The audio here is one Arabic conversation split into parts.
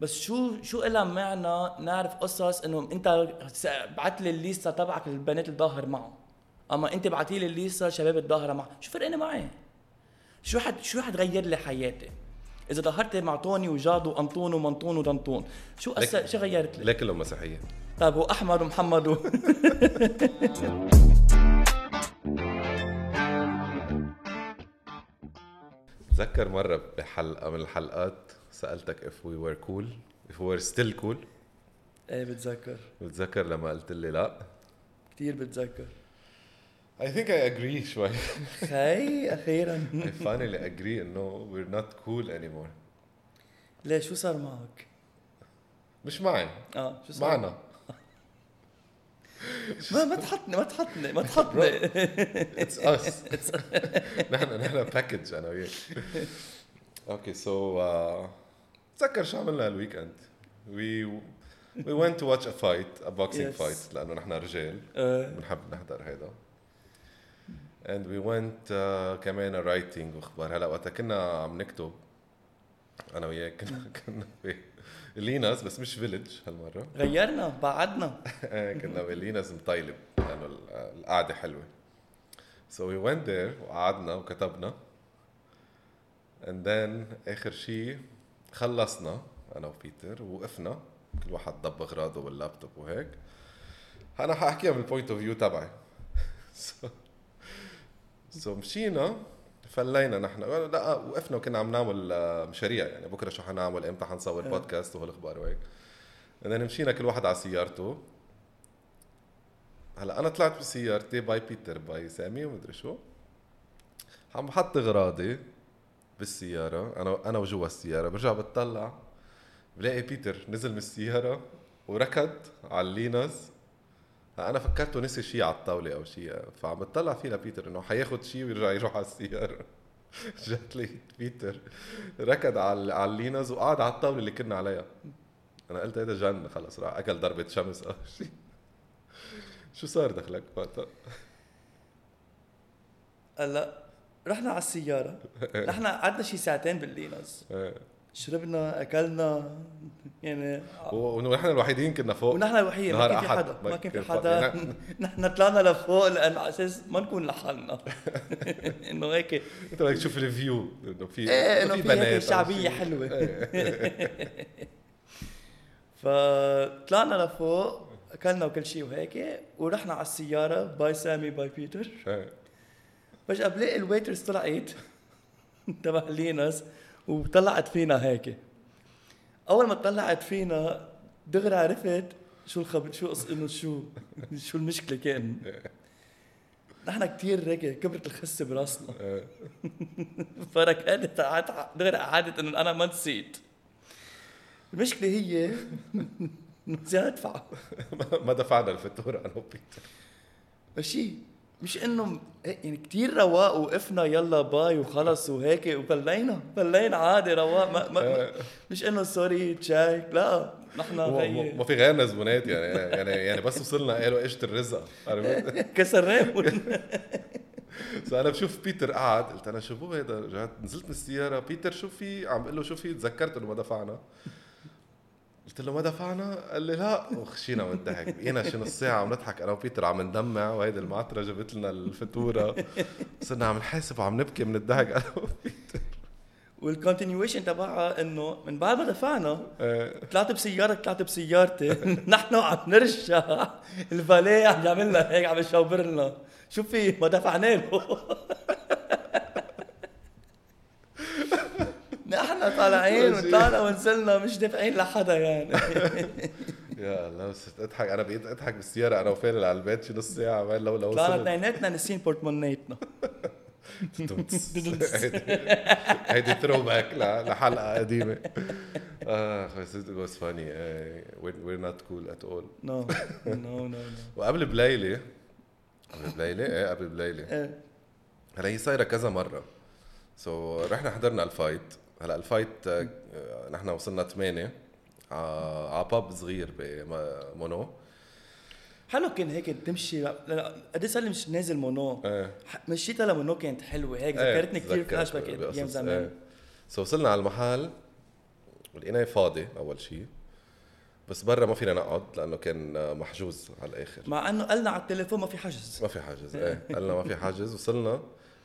بس شو شو لها معنى نعرف قصص إنه أنت بعت لي الليستة تبعك للبنات الظاهر معه. أما أنت بعتي لي الليستة شباب الظاهرة معه. شو فرق أنا معي؟ شو حد شو حد غير لي حياتي؟ إذا ظهرت مع طوني وجاد وأنطون ومنطون ودنطون شو أسا شو غيرت لي؟ ليه كلهم مسيحيين طيب هو احمد ومحمد و... بتذكر مرة بحلقة من الحلقات سألتك if we were cool if we were still cool. إيه بتذكر. بتذكر لما قلت لي لا. كثير بتذكر. I think I agree شوي. خي أخيرا. I finally agree إنه we're not cool anymore. ليه شو صار معك؟ مش معي. آه شو صار؟ معنا. ما ما تحطني ما تحطني ما تحطني. It's us. نحن نحن package أنا وياك. okay so تذكر شو عملنا هال weekend we we went to watch a fight a boxing Yes. fight لأنه نحن رجال. آه، بنحب نحضر هيدا. And we went uh, كمان writing وأخبار. هلأ وقتها كنا عم نكتب أنا وياك كنا كنا Lina's بس مش Village هالمرة. غيرنا بعدنا. إيه، كنا ب Lina's مطيلب لأنه ال- القعدة حلوة. So we went there وقعدنا وكتبنا. And then آخر شيء خلصنا أنا وبيتر ووقفنا كل واحد ضب أغراضه باللابتوب وهيك. أنا حأحكيها من ال point of view تبعي. So, so مشينا فلينا نحن. لا وقفنا وكنا عم نعمل آه، مشاريع. يعني بكرة شو حنعمل إمتى حنصور إيه. بودكاست وهالأخبار وهيك. بعدين مشينا كل واحد على سيارته. هلأ أنا طلعت بسيارتي bye بيتر bye سامي ومدري شو. عم بحط أغراضي. بالسيارة. أنا أنا وجوا السيارة. برجع بتطلع بلاقي بيتر نزل من السيارة وركض على ال Lina's. أنا فكرته نسي شيء على الطاولة أو شيء فعم بتطلع فيه لبيتر إنه حياخد شيء ويرجع يروح على السيارة. جات لي بيتر ركض على على ال Lina's وقعد على الطاولة اللي كنا عليها. أنا قلت هيدا جن خلص راح أكل ضربة شمس أو شيء شو صار دخلك؟ وقتها؟ هلا رحنا على السيارة. نحن قعدنا شي ساعتين بال Lina's إيه. شربنا أكلنا يعني و- ونحن الوحيدين كنا فوق. ونحن الوحيدين ما كان في. حدا ما كان في حدا. نحن طلعنا لفوق لأن على أساس ما نكون لحالنا. إنه هيك. أنت بدك تشوف ال view. إنه في إيه إنه في أو شعبية. حلوة. إيه. فطلعنا لفوق أكلنا وكل شيء وهيك ورحنا على السيارة bye سامي bye بيتر. إيه. فجاه بلاقي ال waiters طلعت تبع Lina's وطلعت فينا هيك. أول ما طلعت فينا دغري عرفت شو الخبر شو قص إنه شو شو المشكلة كان. نحن كثير هيك كبرت الخسه براسنا. إيه. فركضت دغري قعدت إنه أنا ما نسيت. المشكلة هي إنه نسينا ندفع ما دفعنا الفاتورة أنا وبيتر ماشي مش إنه هيك يعني كثير رواق وقفنا يلا bye وخلص وهيك وفلينا فلينا عادي رواق. ما, ما, مش إنه sorry check لا نحن ما- في غيرنا زبونات يعني يعني يعني بس وصلنا قالوا اجت الرزق. عرفت؟ كسرناهم فانا بشوف بيتر قاعد قلت أنا شو هذا رجعت نزلت من السيارة بيتر شو في؟ عم بقول له شو في؟ تذكرت إنه ما دفعنا. قلت له ما دفعنا قال لي لا. وغشينا من الضحك بقينا شي نص ساعة عم نضحك. أنا وبيتر عم ندمع وهيدي المعترة جابت لنا الفاتورة. صرنا عم نحاسب وعم نبكي من الضحك. أنا وبيتر. والكونتينيويشن تبعها إنه من بعد ما دفعنا إيه. طلعت بسيارتك طلعت بسيارتي. نحن عم نرجع الفاليه عم يعمل لنا هيك عم يشاور لنا. شو في؟ ما دفعنا له. نحن طالعين وطلعنا ونزلنا مش دافعين لحدا يعني. يا الله بس اضحك. أنا بقيت أضحك بالسيارة. أنا وفارل على البيت شي نص ساعة وين لو لو طلعنا اثنيناتنا ناسيين بورتمونيتنا. هيدي throwback لحلقة قديمة. آه بس funny. uh, we're, we're not cool at all. no no no وقبل بليله قبل بليله إيه قبل بليله no هلا هي صايرة كذا مرة. so so, رحنا حضرنا ال fight هلا ال fight آه، نحن وصلنا ثمانية على باب صغير بمونو حلو كان هيك تمشي قد إيه صار لي مش نازل مونو إيه. مشيتها لمونو كانت حلوة؟ هيك إيه، ذكرتني كثير تذكرت فلاش باك أيام زمان. إيه. so وصلنا على المحل ولقيناه فاضي أول شيء بس برا ما فينا نقعد لأنه كان محجوز على الآخر. مع إنه قالنا على التليفون ما في حجز. ما في حجز إيه. قالنا ما في حجز وصلنا.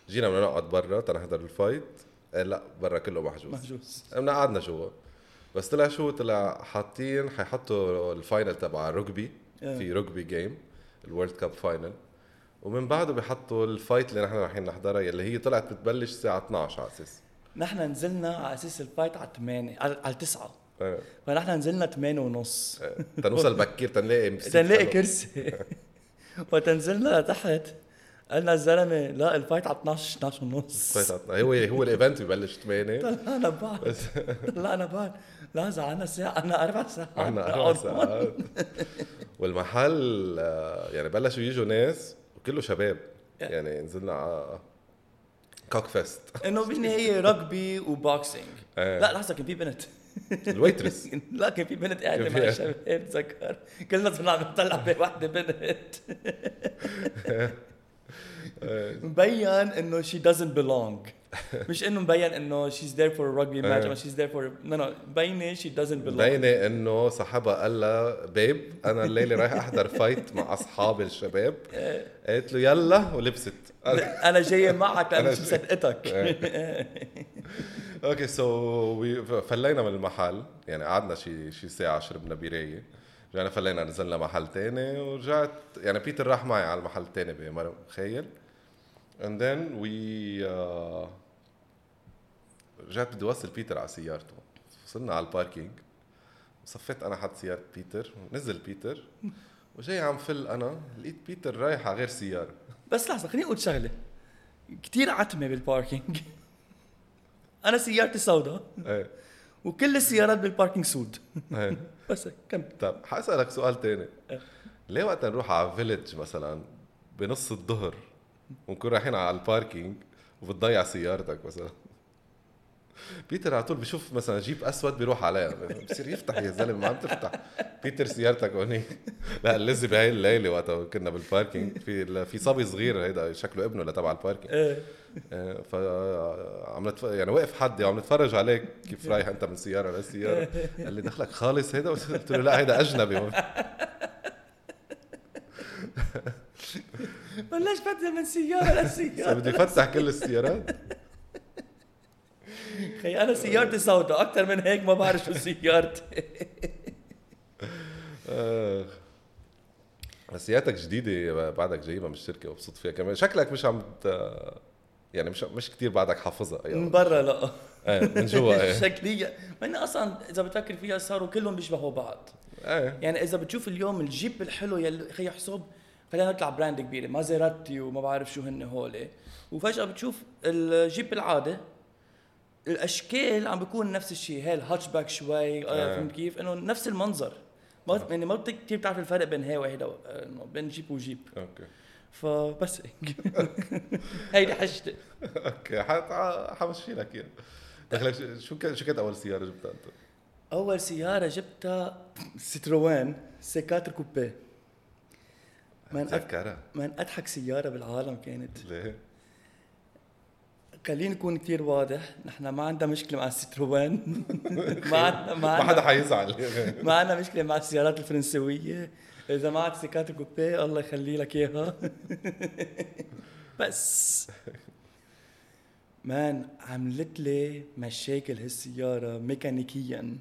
جينا بدنا نقعد برا تنحضر ال fight. إيه لا برا كله محجوز. محجوز. قمنا قعدنا جوا. بس طلع شو طلع حاطين حيحطوا ال final تبع إيه. في rugby game ال World Cup final ومن بعده بيحطوا ال fight اللي نحن رايحين نحضرها يلي هي طلعت بتبلش الساعة 12 على أساس. نحن نزلنا على أساس ال fight على 8 على على 9 إيه. فنحن نزلنا 8 ونص. إيه. تنوصل بكير تنلاقي تنلاقي. كرسي. وتنزلنا لتحت. قالنا الزلمة لا ال fight على 12 12 ونص. ال fight عطنا- هو هو ال event ببلش 8 طلعنا بعد طلعنا بعد لا زعلنا ساعة أنا أربع ساعات. عنا أربع ساعات. والمحل آه، يعني بلشوا يجوا ناس وكله شباب. يعني نزلنا على cock fest. إنه بالنهاية rugby و boxing. إيه. لا لحظة كان في بنت. ال waitress لا كان في بنت قاعدة كان مع الشباب بتذكر كلنا صرنا عم نطلع بوحدة بنت. مبين إنه she doesn't belong. مش إنه مبين إنه she's there for a rugby match إيه. or she's there for no no. مبينة she doesn't belong. مبينة إنه صاحبها قال لها babe أنا الليلة رايح أحضر fight مع اصحابي الشباب. قالت له يلا. ولبست. أنا جاية معك أنا مش. مصدقتك okay so فلينا من المحل. يعني قعدنا شي شي ساعة شربنا بيراية. رجعنا فلينا نزلنا محل تاني ورجعت. يعني بيتر راح معي على المحل التاني بمرة متخيل؟ And then we uh, رجعت بدي أوصل بيتر على سيارته. وصلنا على ال parking. صفيت أنا حد سيارة بيتر نزل بيتر. وجاي عم فل أنا لقيت بيتر رايح على غير سيارة. بس لحظة خليني أقول شغلة. كثير عتمة بال parking. أنا سيارتي سوداء. إيه. وكل السيارات بال parking سود. إيه. بس كمل طيب حاسألك سؤال تاني. إيه. ليه وقت نروح على Village مثلا بنص الظهر ونكون رايحين على ال parking وبتضيع سيارتك مثلا؟ بيتر على طول بشوف مثلا جيب أسود بيروح عليها بصير يفتح يا زلمة ما عم تفتح. بيتر سيارتك هونيك لا اللذي بهاي الليلة وقت كنا بال parking في في صبي صغير هيدا شكله ابنه لتبع ال parking آه، ف عم نتف... يعني وقف حدي وعم نتفرج عليك كيف رايح أنت من سيارة لسيارة. قال لي دخلك خالص هيدا؟ قلت له لا هيدا أجنبي. بلش بدل من سيارة لسيارة. بدي افتح كل السيارات. خي أنا سيارتي سوداء أكثر من هيك ما بعرف شو سيارتي. سيارتك جديدة بعدك جايبها من الشركة ومبسوط فيها كمان. شكلك مش عم. يعني مش مش كثير بعدك حافظها. من أيوه برا لا. إيه من جوا إيه. شكليا إنه أصلا إذا بتفكر فيها صاروا كلهم بيشبهوا بعض. إيه. يعني إذا بتشوف اليوم الجيب الحلو يلي خي حسب خلينا نطلع brand كبيرة مازيراتي وما بعرف شو هن هول. وفجأة بتشوف الجيب العادي الأشكال عم بيكون نفس الشيء. هي الهاتشباك شوي آه. آه. فهمت كيف؟ إنه نفس المنظر. ما يعني ما كثير بتعرف الفرق بين هي وهيدا آه، بين جيب وجيب. okay. فبس هيك. هيدي حشتي okay. حمشي لك إياها. دخلك شو- كان شو كانت أول سيارة جبتها أنت؟ أول سيارة جبتها Citroën C quatre coupé من أضحك سيارة بالعالم كانت. ليه؟ خليني نكون كثير واضح. نحن ما عندنا مشكلة مع الستروان ما عندنا ما ما حدا حيزعل. ما عندنا مشكلة مع السيارات الفرنسويه إذا معك سيكاتر كوبيه الله يخلي لك إياها. بس. مان عملت لي مشاكل هالسيارة ميكانيكيا.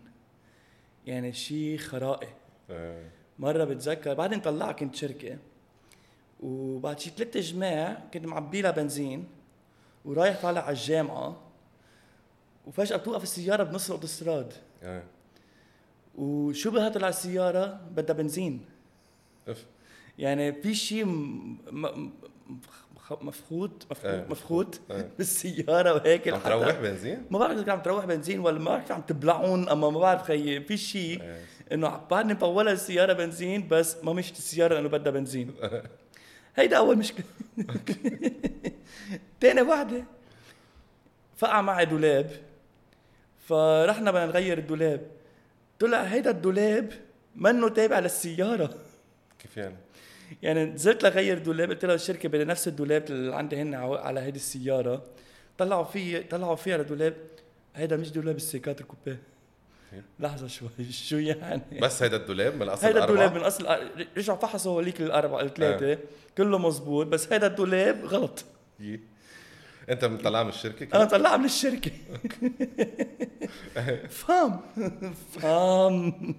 يعني شيء خرائي. إيه. مرة بتذكر بعدين طلعها كنت شركة. وبعد شي ثلاث جماع كنت معبي لها بنزين. ورايح طالع على الجامعة وفجأة بتوقف السيارة بنص الأوتوستراد إيه. وشو بها طلع السيارة بدها بنزين أف يعني في شيء م- م- مخ- مفخوت إيه. مفخوت مفخوت إيه. بالسيارة وهيك عم تروح بنزين؟ ما بعرف إذا عم تروح بنزين ولا ما بعرف عم تبلعون أما ما بعرف خيي في شيء. إنه بعدني مطولة السيارة بنزين بس ما مشت السيارة لأنه بدها بنزين هيدا أول مشكلة. تاني وحدة فقع معي دولاب. فرحنا بدنا نغير الدولاب. طلع هيدا الدولاب منه تابع للسيارة. كيف يعني؟ يعني نزلت لغير دولاب قلت له الشركة بدي نفس الدولاب اللي عندي هن على هيدي السيارة. طلعوا في طلعوا فيها الدولاب هيدا مش دولاب السيكات الكوبيه لحظة شوي شو يعني؟ بس هيدا الدولاب من الاصل هيدا الدولاب؟ من أصل رجعوا فحصوا هوليك الاربعه الثلاثه كله مزبوط بس هيدا الدولاب غلط. انت مطلع من الشركة أنا كده؟ طلعها من الشركة. فهم فهم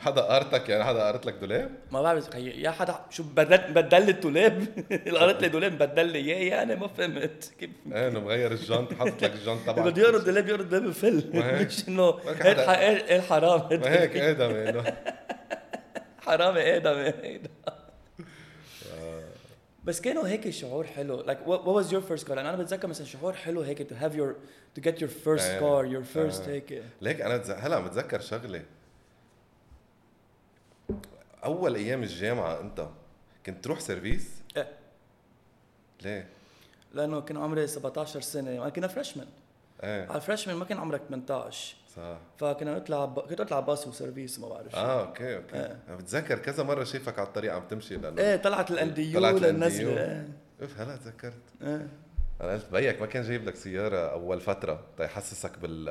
حدا قارتك يعني حدا قارت لك دولاب؟ ما بعرف يا حدا شو بدل بدل لي الدولاب؟ قريت لي دولاب بدل لي إياه يعني ما فهمت. كيف؟ إيه إنه مغير الجنط حاطط لك الجنط اللي تبعك. بده يقرا الدولاب يقرا الدولاب بفل. مش إنه حدا- ح- إيه إيه الحرام. ما هيك آدم إنه. حرامي آدم هيدا بس كانوا هيك شعور حلو like what, what was your first car أنا بتذكر مثلا شعور حلو هيك to have your to get your first إيه. car your first آه. هيك ليك أنا بتز- هلا متذكر شغلة أول أيام الجامعة أنت كنت تروح سيرفيس؟ إيه. ليه؟ لأنه كان عمري 17 سنة انا كنا freshman إيه على ال freshman ما كان عمرك 18 صح فكنا نطلع ب... كنت أطلع باص وسيرفيس وما بعرف شو. آه okay okay. أنا بتذكر كذا مرة شايفك على الطريق عم تمشي لأنه إيه طلعت ال NDU طلعت للنزلة. إيه اوف هلا تذكرت. إيه. أنا قلت بيك ما كان جايب لك سيارة أول فترة تيحسسك بال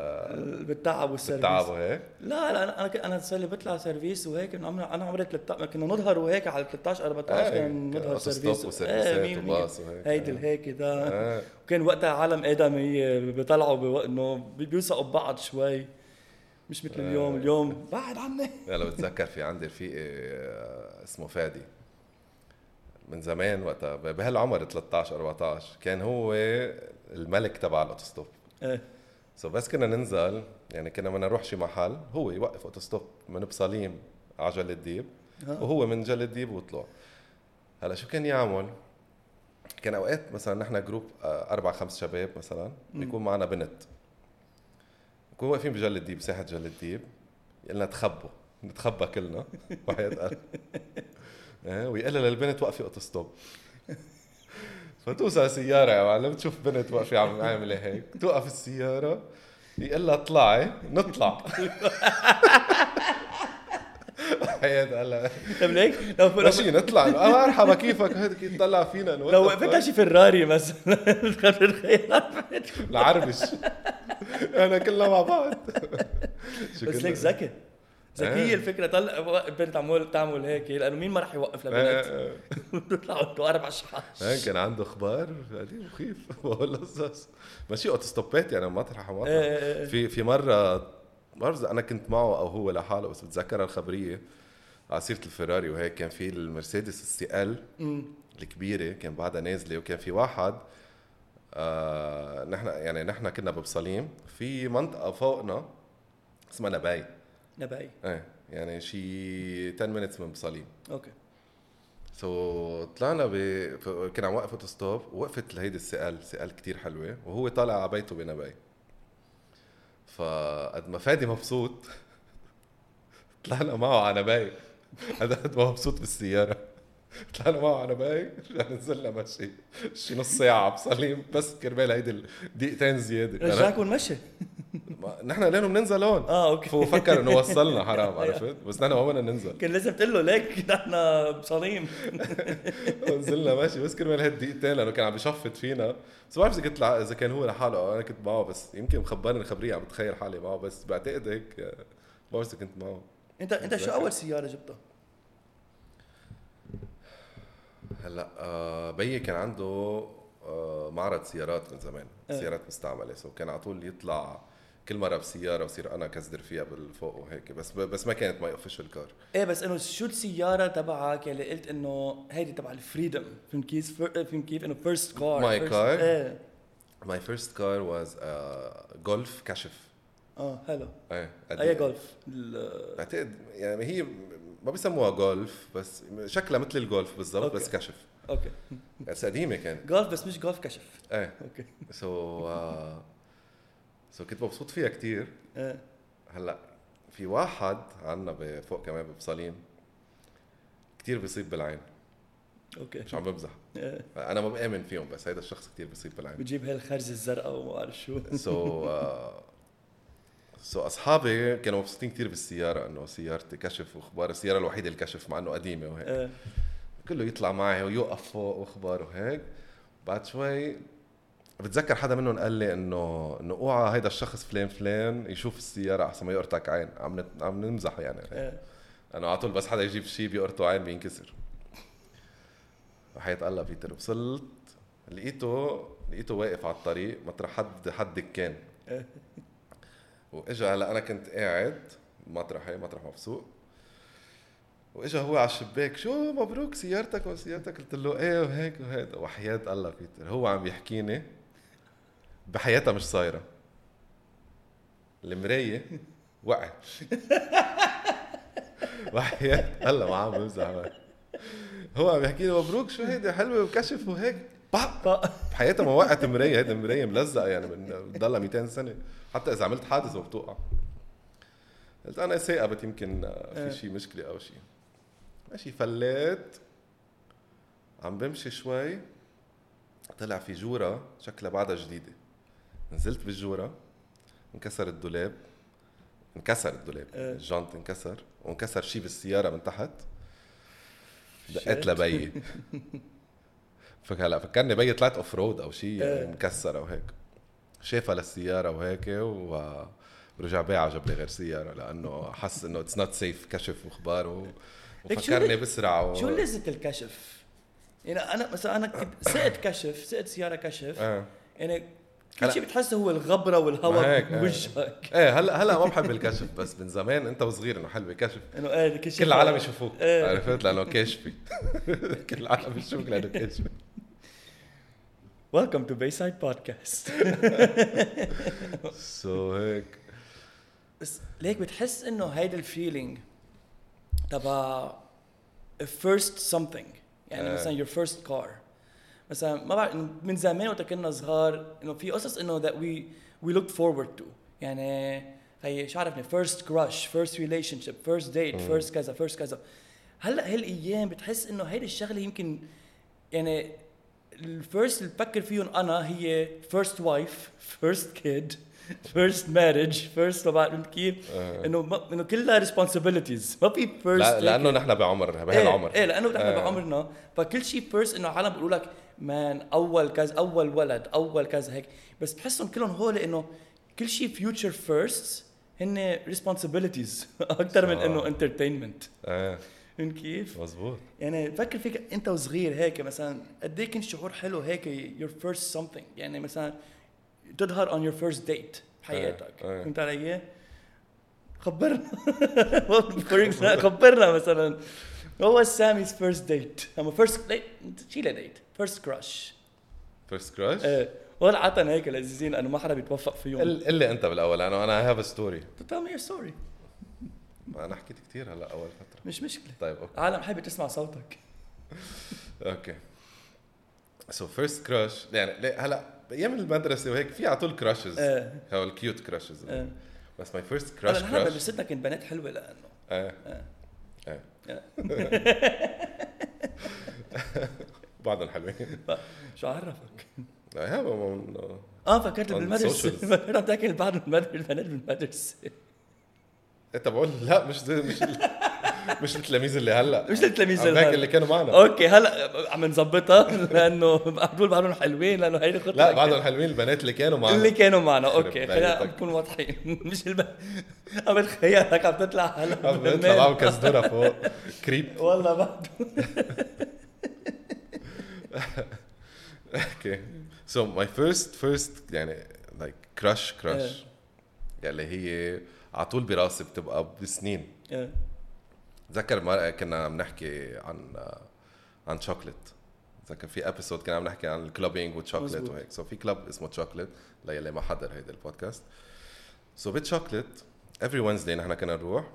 بالتعب والسيرفيس بالتعب وهيك لا لا أنا أنا أنا صار لي بطلع سيرفيس وهيك أنا عمري 13 كنا نظهر وهيك على 13 14 إيه، كان نظهر سيرفيس بالمية. وباص وهيك. هيدي إيه. الهيك ده آه. وكان وقتها عالم ادمي بيطلعوا إنه بي- بيوثقوا ببعض شوي مش مثل اليوم. اليوم بعد عني هلا بتذكر في عندي رفيقي آه، اسمه فادي من زمان وقتها بهالعمر 13 14 كان هو الملك تبع ال autostop. إيه. so بس كنا ننزل يعني كنا بدنا نروح شي محل هو يوقف autostop من بصليم على جل الديب. وهو من جل الديب وطلع. هلا شو كان يعمل؟ كان أوقات مثلا نحن group آه، أربع خمس شباب مثلا بيكون معنا بنت. نكون واقفين بجل الديب ساحة جل الديب يقلنا تخبوا نتخبى كلنا. وحياة إيه، ويقول لها للبنت وقفي autostop فتوصل سيارة يا معلم تشوف بنت واقفة عم عاملة هيك. توقف السيارة يقول لها اطلعي نطلع. حياة قال طيب ليك؟ لو ماشي نطلع. آه، مرحبا كيفك؟ هيك يطلع فينا لو وقفتها شي فيراري مثلا تخيل العربش انا كلنا مع بعض. بس ليك ذكي. ذكية آه. الفكرة طلع البنت تعمل تعمل هيك لأنه مين ما راح يوقف لبنت آه، بتطلعوا إنتوا أربع شحاش آه، كان عنده أخبار قديم مخيف والله قصص ماشي أوتوستوبات يعني مطرح إيه، مطرح إيه، إيه. في في مرة ما بعرف أنا كنت معه أو هو لحاله بس بتذكر الخبرية على سيرة الفيراري وهيك كان في المرسيدس السي ال. الكبيرة كان بعدها نازلة وكان في واحد آه نحن يعني نحن كنا ببصليم في منطقة فوقنا اسمها نباي نبعي إيه يعني شي 10 minutes من بصليم okay. So so, طلعنا ب كان عم وقف autostop ووقفت هيدي السقال سقال كتير حلوة وهو طالع على بيته بنبي فقد ما فادي مبسوط طلعنا معه على نبي قد ما مبسوط بالسيارة. طلعنا معه على نبي نزلنا مشي. شي نص ساعة بصليم بس كرمال هيدي الدقيقتين زيادة. رجعكم مشي ما- نحن لأنه بننزل هون. آه أوكي. فهو فكر إنه وصلنا حرام عرفت؟ بس نحن ما بدنا ننزل. كان لازم تقول له ليك نحن بصليم. نزلنا ماشي. بس كرمال هالدقيقتين لأنه كان عم بيشفط فينا. بس ما بعرف إذا كنت إذا كان هو لحاله أو أنا كنت معه بس يمكن مخبرني خبريه عم بتخيل حالي معه. بس بعتقد هيك آه، ما بعرف إذا كنت معه. انت أنت شو أول سيارة جبتها؟ هلأ آه بيي كان عنده آه معرض سيارات من زمان إيه. سيارات مستعملة. so كان على طول يطلع كل مرة بسيارة وصير أنا كزدر فيها بالفوق وهيك بس بس ما كانت my official car إيه بس إنه شو السيارة تبعك اللي قلت إنه هيدي تبع ال freedom؟ فهمت كيف؟ فر- فهمت كيف؟ إنه first car My car؟ إيه. my first car was جولف كشف. آه حلو. إيه أي جولف ال- بعتقد يعني هي ما بيسموها جولف بس شكلها مثل الجولف بالضبط. بس كشف. okay. بس قديمة كانت. جولف بس مش جولف كشف. إيه. okay. So so كنت مبسوط فيها كتير. إيه. هلأ في واحد عنا بفوق كمان ببصليم كتير بيصيب بالعين. okay. مش عم بمزح. إيه. أنا ما بآمن فيهم بس هيدا الشخص كتير بيصيب بالعين. بتجيب هاي الخرزه الزرقاء وما بعرف شو. سو سو أصحابي كانوا مبسوطين كتير بالسيارة إنه سيارتي كشف وأخبار السيارة الوحيدة اللي كشف مع إنه قديمة وهيك. إيه. كله يطلع معي ويوقف فوق وأخبار وهيك. بعد شوي بتذكر حدا منهم قال لي إنه إنه أوعى هيدا الشخص فلان فلان يشوف السيارة أحسن ما يقرطك عين. عم نت... عم نمزح يعني. إيه. أنا على طول بس حدا يجيب شيء بيقرطه عين بينكسر. وحياة الله بيتر. وصلت لقيته لقيته واقف على الطريق مطرح حد حد كان إيه. وإجا هلا أنا كنت قاعد مطرحي مطرح مبسوط. وإجا هو على الشباك شو مبروك سيارتك وسيارتك قلت له إيه وهيك وهيك. وحياة الله بيتر. هو عم يحكيني بحياتها مش صايرة. المراية وقعت. وحياة هلا ما عم بمزح. هو عم يحكي لي مبروك شو هيدي حلوة وكشف وهيك. بق بحياتها ما وقعت مراية هيدي مراية ملزقة يعني من بتضلها 200 سنة. حتى إذا عملت حادث وبتوقع قلت أنا ثاقبت يمكن إيه. في شيء مشكلة أو شيء ماشي فليت. عم بمشي شوي. طلع في جورة شكلها بعدها جديدة. نزلت بالجورة انكسر الدولاب انكسر الدولاب إيه. الجنط انكسر وانكسر شيء بالسيارة من تحت دقيت. لبيي فك هلا فكرني بيي طلعت off-road أو شيء. يعني مكسر أو هيك شافها للسيارة وهيك و ورجع باعها جاب لي غير سيارة لأنه حس إنه it's not safe كشف واخبار و... ليك شو وفكرني بسرعة و... شو لذة الكشف؟ يعني أنا مثلا أنا كنت سقت كشف سقت سيارة كشف آه. كل شيء بتحسه هو الغبرة والهواء. بوجهك إيه. هلا هلا ما بحب الكشف بس من زمان انت وصغير انه حلوة كشف. إنه إيه كل شيء كل العالم يشوفوك إيه. عرفت؟ لأنه كاشفي كل العالم يشوفك لأنه كاشفي welcome to By Side podcast so هيك. بس ليك بتحس إنه هيدا ال feeling تبع first something يعني آه. مثلا your first car. مثلا ما بعرف من زمان وقت كنا صغار إنه في قصص إنه that we we looked forward to يعني هي شو عرفني first crush first relationship first date مم. first كذا first كذا هلأ هالأيام بتحس إنه هيدي الشغلة يمكن يعني الفيرست اللي بفكر فيهم أنا هي first wife first kid first marriage first ما بعرف كيف آه. إنه إنه كلها responsibilities ما في هيك. لأنه نحن بعمر بهالعمر إيه, إيه لأنه نحن آه. بعمرنا فكل شيء first إنه العالم بيقولوا لك من أول كذا أول ولد أول كذا هيك. بس بحسهم كلهم هول إنه كل شيء future first هن responsibilities. أكثر من. إنه entertainment إيه. فهمت كيف؟ مزبوط يعني فكر فيك أنت وصغير هيك مثلا قد إيه كان شعور حلو هيك your first something يعني مثلا تظهر on your first date بحياتك. إيه. فهمت علي؟ خبرنا. خبرنا مثلا. هو سامي's first date. أما first date شيلها date first crush. first crush إيه. هول عادة هيك لذيذين لأنه ما حدا بيتوفق فيهم. قل لي أنت بالأول لأنه أنا have story tell me your story. أنا حكيت كثير هلأ أول فترة. مش مشكلة. طيب أوكي. العالم حابة تسمع صوتك. okay. So first crush يعني هلأ بايام المدرسة وهيك في على طول crushes إيه. هو ال cute crushes إيه. بس my first هلا crush نحن كراش مدرستنا كانت بنات حلوة لأنه. إيه. إيه. إيه. إيه. بعضهم حلوين شو عرفك؟ آه فكرت socials. فكرت عم بعض البنات بالمدرسة انت بقول لا مش مش مش التلاميذ اللي هلأ مش التلاميذ اللي هلأ. اللي كانوا معنا okay هلأ عم نظبطها لأنه هدول بعضهم حلوين لأنه هيدي خطة لا بعضهم حلوين البنات اللي كانوا معنا اللي كانوا معنا okay خلينا. نكون واضحين مش الب... عم بتخيلك عم تطلع هلا عم. معهم كزدوره فوق creep والله بعد okay so my first first يعني like crush. Crush اللي هي على طول براسي بتبقى بسنين. إيه. تذكر مرة كنا عم نحكي عن عن شوكليت تذكر في episode كنا عم نحكي عن ال clubbing مزبوط. وهيك. so في club اسمه تشوكليت ليلي ما حضر هيدا البودكاست. so ب Chocolate every Wednesday نحن كنا نروح.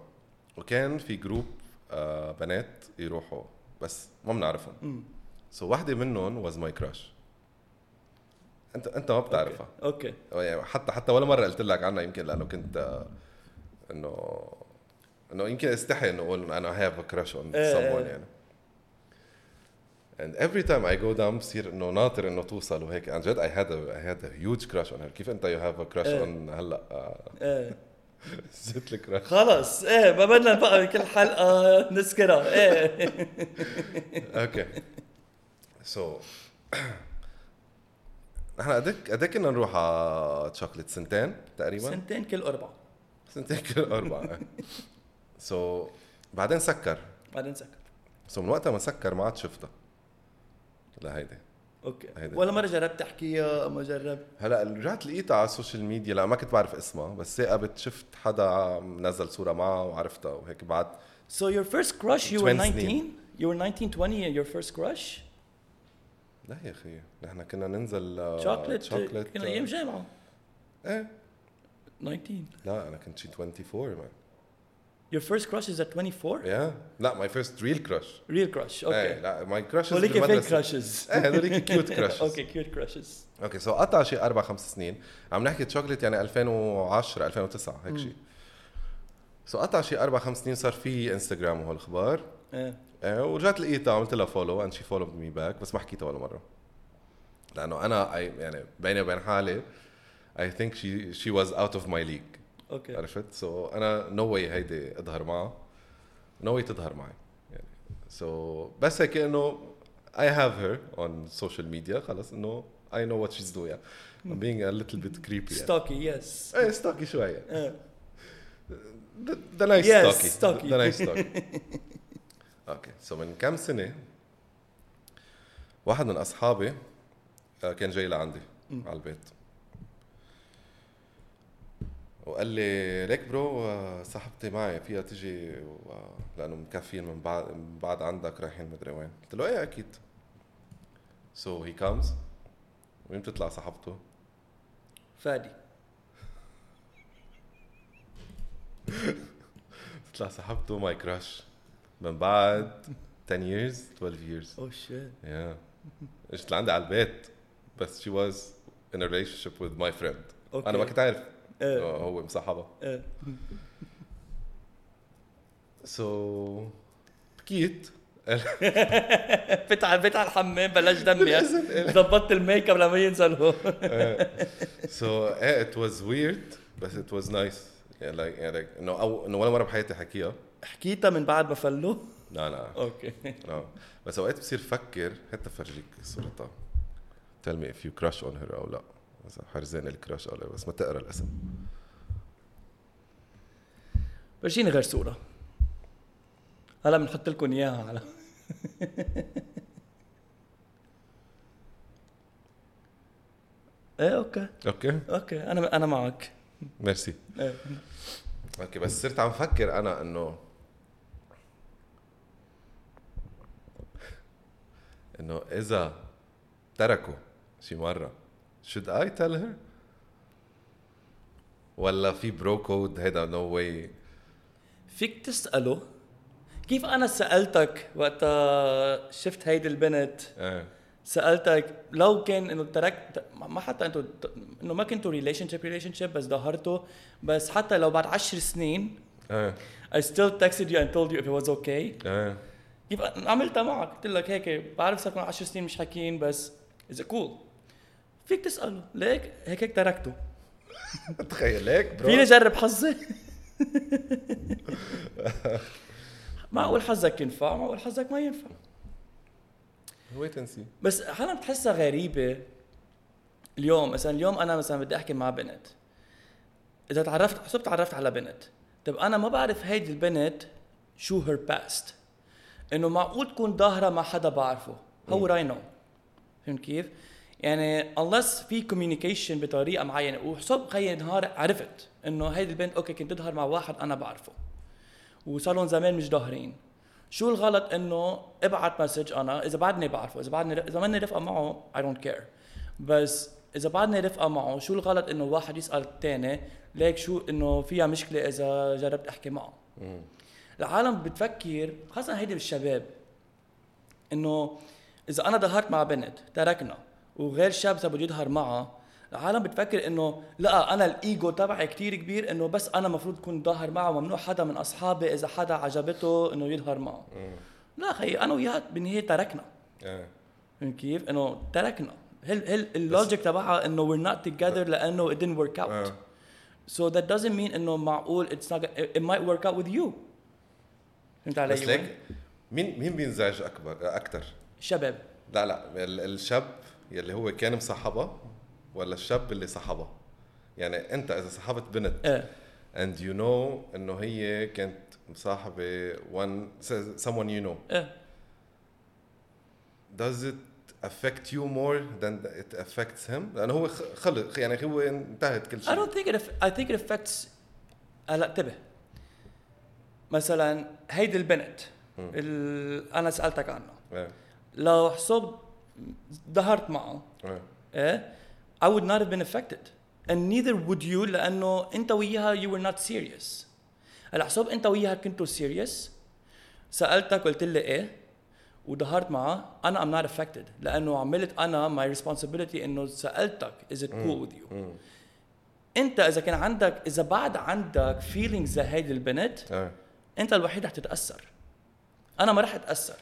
وكان في group آه بنات يروحوا. بس ما بنعرفهم. so وحده منهم was my crush انت أنت ما بتعرفها. okay. أو يعني حتى حتى ولا مرة قلت لك عنها يمكن لأنه كنت آه، انه إنه يمكن استحي إنه أقول أنا have a crush on someone إيه. يعني. And every time I go down بصير إنه ناطر إنه توصل وهيك. عن جد I had a, I had a huge crush on her. كيف أنت you have a crush on هلأ؟ إيه. زدت ال crush خلص. إيه ما بدنا بقى كل حلقة نذكرها إيه. okay. so نحن قدك قدك كنا نروح على تشوكلت سنتين تقريبا. سنتين كل أربع سنتين كل أربعة. so بعدين سكر. بعدين سكر. so من وقتها ما سكر ما عاد شفتها لهيدي okay. هيدا. ولا مرة جربت تحكيها؟ ما جربت. هلا رجعت لقيتها على ال social media. لا ما كنت بعرف اسمها بس صاقبت شفت حدا نزل صورة معها وعرفتها وهيك بعد. So your first crush you were 20 19 سنين. you were 19 20 your first crush? لا يا أخي نحن كنا ننزل آه، chocolate chocolate كنا آه، أيام جامعة. إيه؟ 19 لا أنا كنت شي 24 man your first crush is at 24 يا لا my first real crush real crush okay okay لا my crush هوليك fake crushes. إيه هذوليك كيوت كراشز أوكي cute crushes. okay so قطع شي أربع خمس سنين. عم نحكي تشوكلت يعني 2010 2009 هيك شيء so قطع شي أربع خمس سنين صار في انستغرام وهالاخبار إيه. إيه ورجعت لقيتها عملت لها follow and she follow me back بس ما حكيتها ولا مرة. لأنه أنا يعني بيني وبين حالي I think she she was out of my league okay. عرفت؟ so أنا no way هيدي أظهر معها. no way تظهر معي. يعني so بس هيك إنه I have her on social media خلص إنه I know what she's doing. I'm being a little bit creepy. stalky yes إيه stalky شوي يعني. إيه The, the nice Yes, okay so من كم سنة واحد من أصحابي آه، كان جاي لعندي على البيت. وقال لي ليك bro آه، صاحبتي معي فيها تجي و- لأنه مكفين من بعد من بعد عندك رايحين مدري وين. قلت له إيه أكيد. so he comes وين بتطلع صاحبته؟ فادي. بتطلع صاحبته my crush. من بعد 10 years 12 years. oh shit Yeah. اجت لعندي على البيت. بس she was in a relationship with my friend. okay أنا ما كنت عارف. إنه هو مصاحبها. إيه. So بكيت. فت على على الحمام بلش دمي ظبطت الميك اب لما ينزل هو so إيه it was weird بس it was nice. يعني يعني إنه أو إنه ولا مرة بحياتي حكيها. حكيتها من بعد ما فلو لا لا. أوكي. لا. بس أوقات بصير فكر حتى فرجيك صورتها. Tell me if you crush on her أو لا. اذا حرزان الكراش أو لا بس ما تقرأ الاسم. فرجيني غير صورة. هلا بنحط لكم إياها على إيه okay. okay. okay. أنا أنا معك. ميرسي. إيه. okay بس صرت عم فكر أنا إنه إنه إذا تركوا شي مرة. Should I tell her? ولا في bro code هيدا no way فيك تسأله. كيف أنا سألتك وقتها شفت هيدي البنت؟ إيه. سألتك لو كان إنه تركت ما حتى إنتوا إنه ما كنتوا relationship relationship بس ظهرتوا. بس حتى لو بعد عشر سنين إيه. I still texted you and told you if it was okay. إيه. كيف عملتها معك. قلت لك هيك بعرف صار لكم 10 سنين مش حاكيين بس it's cool فيك تسأله. ليك هيك هيك تركته. تخيل هيك bro فيني أجرب حظي؟ معقول حظك ينفع معقول حظك ما ينفع. wait and see بس أحيانا بتحسها غريبة. اليوم مثلا اليوم أنا مثلا بدي أحكي مع بنت. إذا تعرفت حسب تعرفت على بنت. طب أنا ما بعرف هيدي البنت شو her past إنه معقول تكون ظاهرة مع حدا بعرفه. هو راي نو فهمت كيف؟ يعني unless في communication بطريقة معينة. وحسب خي نهار عرفت إنه هيدي البنت okay كنت تظهر مع واحد أنا بعرفه. وصار لهم زمان مش ظاهرين. شو الغلط إنه ابعت message أنا؟ إذا بعدني بعرفه. إذا بعدني إذا ماني رفقه معه I don't care بس إذا بعدني رفقه معه شو الغلط إنه واحد يسأل الثاني ليك شو إنه فيها مشكلة إذا جربت أحكي معه؟ العالم بتفكر خاصة هيدي بالشباب إنه إذا أنا ظهرت مع بنت تركنا وغير شاب صار بده يظهر معها العالم بتفكر إنه لا أنا الإيجو تبعي كتير كبير إنه بس أنا المفروض كون ظاهر معه وممنوع حدا من أصحابي إذا حدا عجبته إنه يظهر معه. لا خي أنا وياها بالنهايه تركنا. إيه فهمت كيف؟ إنه تركنا. هل هل اللوجيك تبعها إنه we're not together لأنه it didn't work out آه. so that doesn't mean إنه معقول it's not it might work out with you. فهمت علي؟ بس ليك؟ مين مين بينزعج اكبر أكثر شباب. لا لا ال- الشاب يلي هو كان مصاحبها ولا الشاب اللي صاحبها؟ يعني أنت إذا صاحبت بنت إيه. and you know إنه هي كانت مصاحبة one someone you know. إيه. Does it affect you more than it affects him? لأنه هو خلق يعني هو انتهت كل I شيء don't think it I think it affects هلا انتبه. مثلا هيدي البنت ال... أنا سألتك عنها إيه. لو حسب ظهرت معه إيه. إيه I would not have been affected. And neither would you لأنه أنت وياها you were not serious. هلأ حسب أنت وياها كنتوا serious سألتك قلت لي إيه وظهرت معها أنا I'm not affected. لأنه عملت أنا my responsibility إنه سألتك is it cool with you. مم. أنت إذا كان عندك إذا بعد عندك feelings زي هيدي البنت إيه. انت الوحيد رح تتاثر أنا ما رح اتأثر.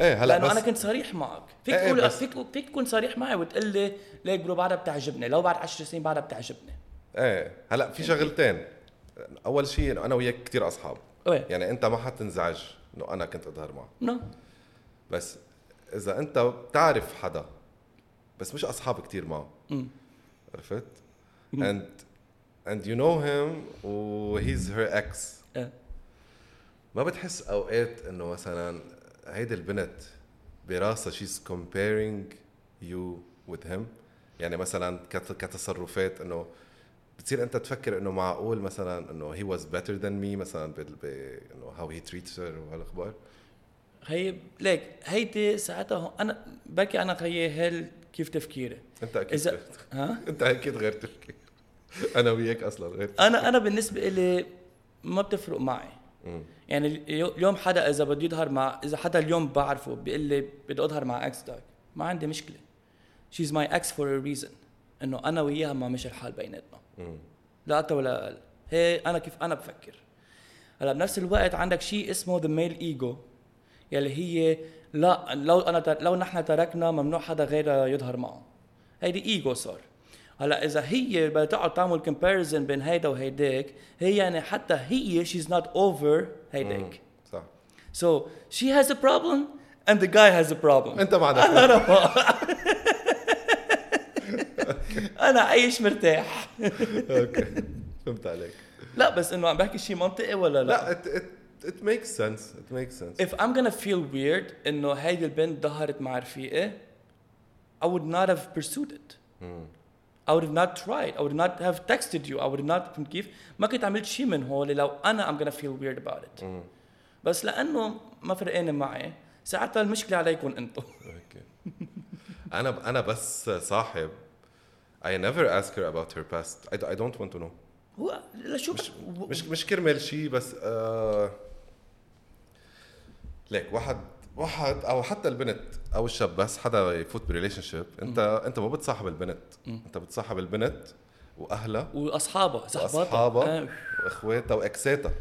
إيه هلا لأنه بس أنا كنت صريح معك. فيك إيه، تقول فيك فيك تكون صريح معي وتقول لي ليك برو بعدها بتعجبني؟ لو بعد 10 سنين بعدها بتعجبني. إيه هلا في شغلتين. أول شيء إنه أنا وياك كثير أصحاب. إيه. يعني أنت ما حتنزعج إنه أنا كنت أظهر معه نو. بس إذا أنت بتعرف حدا بس مش أصحاب كثير معه. عرفت؟ and and you know him و he's her ex. إيه. ما بتحس أوقات إنه مثلا هيدي البنت براسها she's comparing you with him يعني مثلا كت- كتصرفات إنه بتصير أنت تفكر إنه معقول مثلا إنه he was better than me مثلا بال إنه how he treats her وهالأخبار؟ هي ليك هيدي ساعتها أنا بركي أنا هي هيل كيف تفكيري؟ أنت أكيد غير- ها؟ أنت أكيد غير تفكير أنا وياك أصلا غير أنا أنا بالنسبة لي ما بتفرق معي. يعني اليو- اليوم حدا إذا بده يظهر مع إذا حدا اليوم بعرفه بيقول لي بدي أظهر مع ex داك ما عندي مشكلة. she's my ex for a reason إنه أنا وياها ما مشي الحال بيناتنا. لا أكثر ولا أقل. هي أنا كيف أنا بفكر. هلأ بنفس الوقت عندك شيء اسمه the male ego يلي هي لا لو أنا. لو نحن تركنا ممنوع حدا غيرها يظهر معه. هيدي ايجو صار. هلا إذا هي بدها تقعد تعمل comparison بين هيدا وهيداك هي يعني حتى هي she's not over هيداك صح. So she has a problem and the guy has a problem. أنت ما عندك أنا أنا عايش مرتاح. أوكي. فهمت عليك. لا بس إنه عم بحكي شيء منطقي ولا لا؟ لا it, it, it makes sense. It makes sense. If I'm gonna feel weird إنه هيدي البنت ظهرت مع رفيقي I would not have pursued it. مم. I would have not tried. I would not have texted you. I would not فهمت كيف؟ ما كنت عملت شيء من هول لو أنا I'm gonna feel weird about it. مم. بس لأنه ما فرقانه معي ساعتها المشكلة عليكم أنتم. أوكي أنا أنا بس صاحب I never ask her about her past I, I don't want to know هو لشو مش مش مش كرمال شيء بس آه ليك واحد واحد أو حتى البنت أو الشاب بس حدا يفوت ب relationship انت أنت ما بتصاحب البنت. أنت بتصاحب البنت وأهلها وأصحابها صحباتها وأصحابها آه، وإخواتها وإكساتها.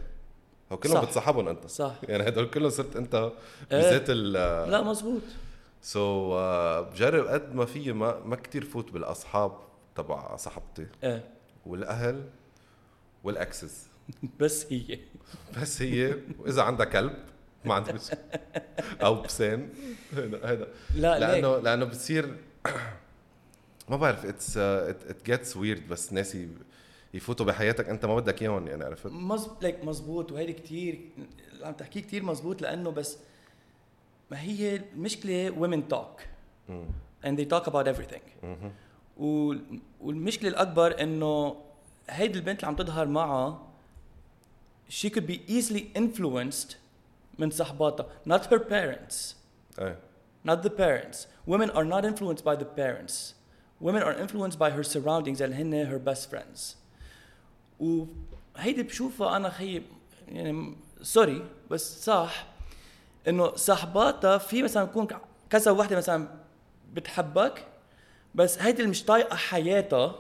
هو كلهم صح. بتصاحبهم أنت. صح. يعني هدول كلهم صرت أنت إيه. بذات ال لا مزبوط so so, بجرب قد ما في ما ما كثير فوت بالأصحاب تبع صاحبتي. إيه والأهل وال exes بس هي. بس هي. وإذا عندها كلب ما عندي مشكله أو بسان هذا لا لأنه ليك لأنه بتصير ما بعرف it's it gets weird بس ناس يفوتوا بحياتك أنت ما بدك إياهم يعني عرفت؟ مز... ليك مزبوط وهيدي كتير اللي عم تحكيه كتير مزبوط لأنه بس ما هي المشكلة women talk. مم. and they talk about everything. والمشكلة الأكبر إنه هيدي البنت اللي عم تظهر معها she could be easily influenced من صحباتها not her parents إيه not the parents. Women are not influenced by the parents. Women are influenced by her surroundings اللي هن her best friends. وهيدي بشوفها أنا خي يعني سوري بس صح إنه صاحباتها في مثلا يكون كذا وحدة مثلا بتحبك بس هيدي اللي مش طايقة حياتها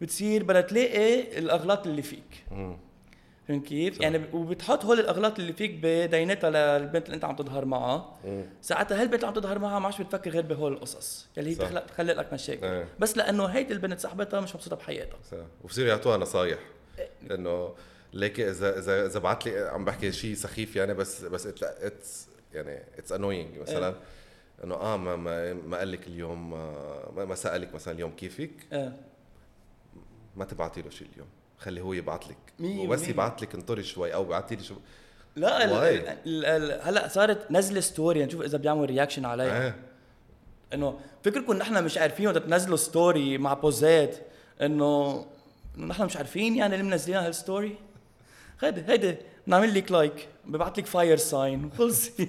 بتصير بدها تلاقي الأغلاط اللي فيك كيف؟ يعني وبتحط هول الأغلاط اللي فيك بدينيها للبنت اللي أنت عم تظهر معها. ساعتها هالبنت اللي عم تظهر معها ما عادش بتفكر غير بهول القصص يلي هي صح. تخلق تخلق لك مشاكل. إيه. بس لأنه هيدي البنت صاحبتها مش مبسوطة بحياتها. صح. وبصير يعطوها نصايح. إنه ليك اذا اذا إذا بعت لي عم بحكي شيء سخيف يعني بس بس it's يعني it's annoying مثلا. إنه آه ما ما, ما قال لك اليوم آه، ما, ما سألك مثلا اليوم كيفك؟ آه ما تبعتي له شيء اليوم. خلي هو يبعت لك. وبس. يبعت لك انطري شوي أو بعتي لي شو. لا ال- why. ال- ال- هلأ صارت نزل story نشوف إذا بيعمل reaction عليها آه. إنه فكركم نحن مش عارفين وقت تنزلوا story مع pose ات إنه نحن مش عارفين يعني اللي منزلين هال story هيدي هيدي بنعمل لك like ببعث لك fire sign وخلصت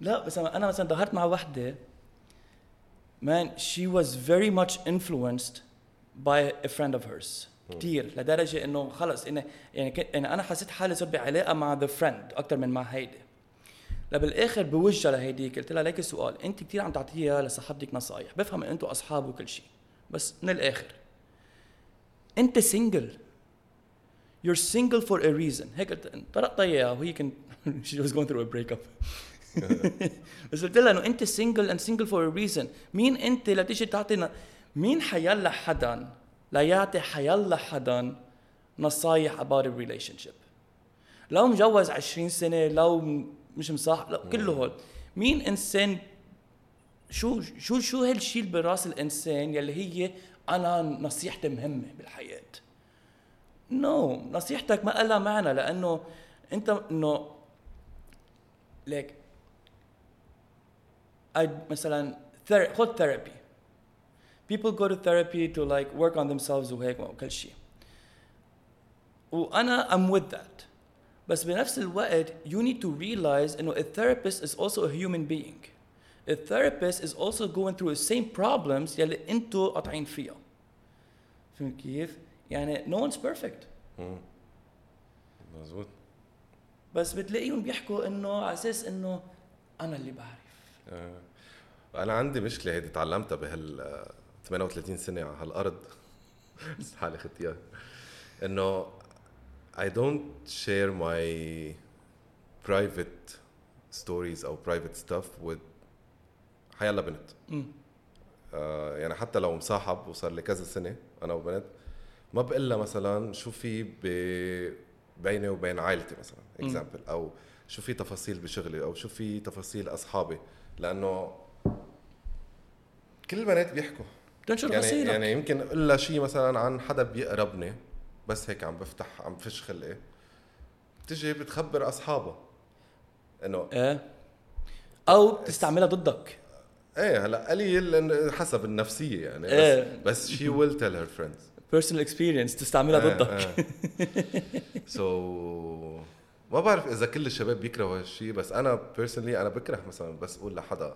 لا بس أنا مثلا ظهرت مع وحدة. Man she was very much influenced by a friend of hers. كثير لدرجة إنه خلص إنه يعني يعني أنا حسيت حالي صرت بعلاقة مع the friend أكثر من مع هيدي. لبالآخر بوجهها لهيديك قلت لها ليك سؤال أنت كثير عم تعطيها لصاحبتك نصايح بفهم ان أنتم أصحاب وكل شيء. بس من الآخر أنت single you're single for a reason. هيك قلت طرقت اياها وهي كنت she was going through a breakup. بس قلت لها إنه أنت single and single for a reason. مين أنت لتيجي تعطي مين حيلا حدا؟ ليعطي حيلا حدا نصايح about a relationship. لو مجوز 20 سنة لو مش مصاحب لو كله هول. مين إنسان؟ شو شو شو هالشيء اللي براس الإنسان يلي هي أنا نصيحتي مهمة بالحياة؟ no no. نصيحتك ما لها معنى لأنه أنت إنه ليك مثلا خذ ثيرابي people go to therapy to like work on themselves وهيك وكل شيء وأنا I'm with that بس بنفس الوقت you need to realize انه a therapist is also a human being a therapist is also going through the same problems يلي انتو قاطعين فيها فهمت كيف؟ يعني no one's perfect. مزبوط بس بتلاقيهم بيحكوا انه على أساس انه أنا اللي بعرف آه. أنا عندي مشكله هيدي تعلمتها بهال آه، 38 سنة على هالأرض. حالي ختيار إنه I don't share my private stories أو private stuff with حيلا بنت. آه يعني حتى لو مصاحب وصار لي كذا سنة أنا وبنت ما بقول مثلا شو في ب- بيني وبين عائلتي مثلا. اكزامبل أو شو في تفاصيل بشغلي أو شو في تفاصيل أصحابي. لأنه كل البنات بيحكوا. تنشر يعني غسيلك يعني يمكن أقول لها شيء مثلا عن حدا بيقربني بس هيك عم بفتح عم بفش خلقي بتجي بتخبر اصحابها إنه إيه؟ أو بتستعملها ضدك. إيه هلأ قليل حسب النفسية يعني بس إيه. بس she will tell her friends. Personal experience تستعملها إيه، ضدك. so ما بعرف إذا كل الشباب بيكرهوا هالشيء بس أنا personally أنا بكره مثلا بس أقول لحدا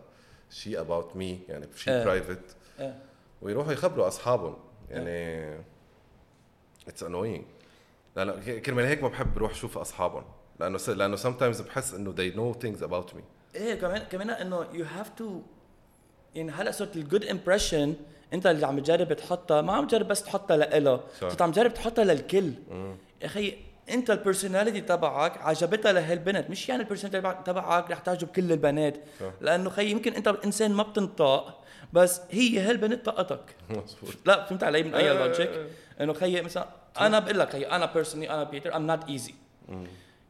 شيء about me يعني شيء إيه. private إيه. ويروحوا يخبروا أصحابهم. يعني it's annoying لأنه كرمال هيك ما بحب أروح أشوف أصحابهم. لأنه س- لأنه sometimes بحس إنه they know things about me. إيه كمان كمان إنه you have to يعني هلأ صرت ال good impression أنت اللي عم تجرب تحطها. ما عم تجرب بس تحطها لإلها صح. صرت عم تجرب تحطها للكل. يا أخي أنت ال personality تبعك عجبتها لهالبنت. مش يعني ال personality تبعك رح تعجب كل البنات. صح. لأنه خي يمكن أنت انسان ما بتنطق. بس هي هالبنت طاقتك؟ مظبوط. لا فهمت علي من أي. لوجيك إنه خيي مثلا أنا بقول لك خيي أنا بيرسونلي أنا بيتر ام نوت ايزي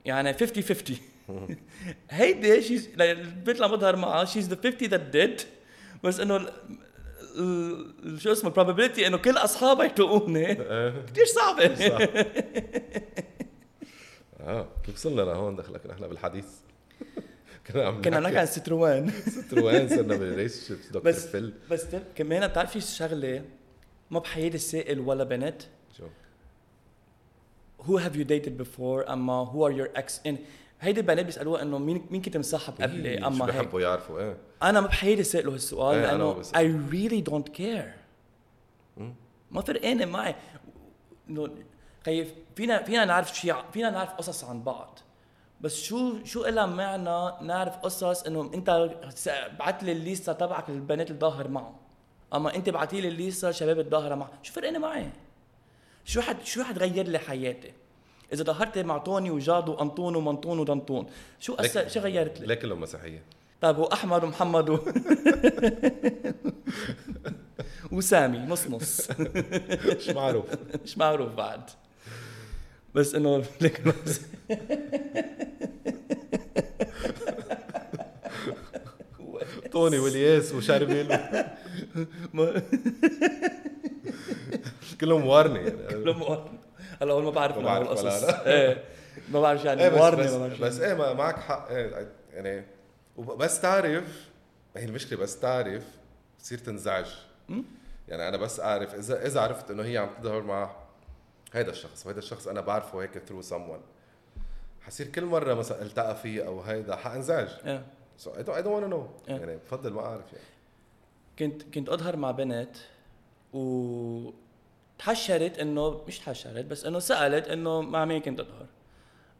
يعني 50 50 هيدي شيز البنت اللي عم بظهر معها شيز ذا 50 ذات ديد بس إنه شو اسمه probability إنه كل أصحابها يتوقوني كثير صعبه آه كيف وصلنا لهون دخلك نحن بالحديث؟ كنا عم كنا نحكي عن ستروان وين صرنا بال relationships دكتور بس Phil. بس كمان بتعرف في شغله ما بحياتي سألت ولا بنت؟ شو؟ Who have you dated before أما who are your ex in هيدي البنات بيسألوها إنه مين مين كنت مصاحب قبلي إيه، شو أما هيك. بحبوا يعرفوا إيه. أنا ما بحياتي سأله هالسؤال أنا لأنه I really don't care. ما فرقانه معي. إنه خيف فينا فينا نعرف شيء فينا نعرف قصص عن بعض. بس شو شو لها معنى نعرف قصص إنه أنت بعت لي الليستة تبعك للبنات اللي ظاهر معهم أما أنت بعتي لي الليستة شباب الظاهره معه. شو فرقانه معي؟ شو حد شو حتغير لي حياتي؟ إذا ظهرت مع طوني وجاد وأنطون ومنطون ودنطون شو أثر ليك- شو غيرت لي؟ ليه كلهم مسيحية. طيب هو احمد ومحمد و... وسامي نص نص. مش معروف. مش معروف بعد. بس إنه لك نص توني والياس ما- كلهم وارني. يعني كلهم موارنة. هلا هون ما بعرف ما بعرف القصص. إيه. ما بعرف يعني. إيه بس موارنة بس, ما بعرف شو بس يعني. إيه معك حق. إيه يعني وبس تعرف هي المشكلة بس تعرف تصير تنزعج. يعني أنا بس أعرف اذا إذا عرفت إنه هي عم تظهر مع هيدا الشخص وهيدا الشخص أنا بعرفه هيك through someone. حصير كل مرة مثلا التقى فيه أو هيدا حأنزعج. إيه. so I don't want know. يعني بفضل ما أعرف يعني. كنت كنت أظهر مع بنت و تحشرت إنه مش تحشرت بس إنه سألت إنه مع مين كنت أظهر.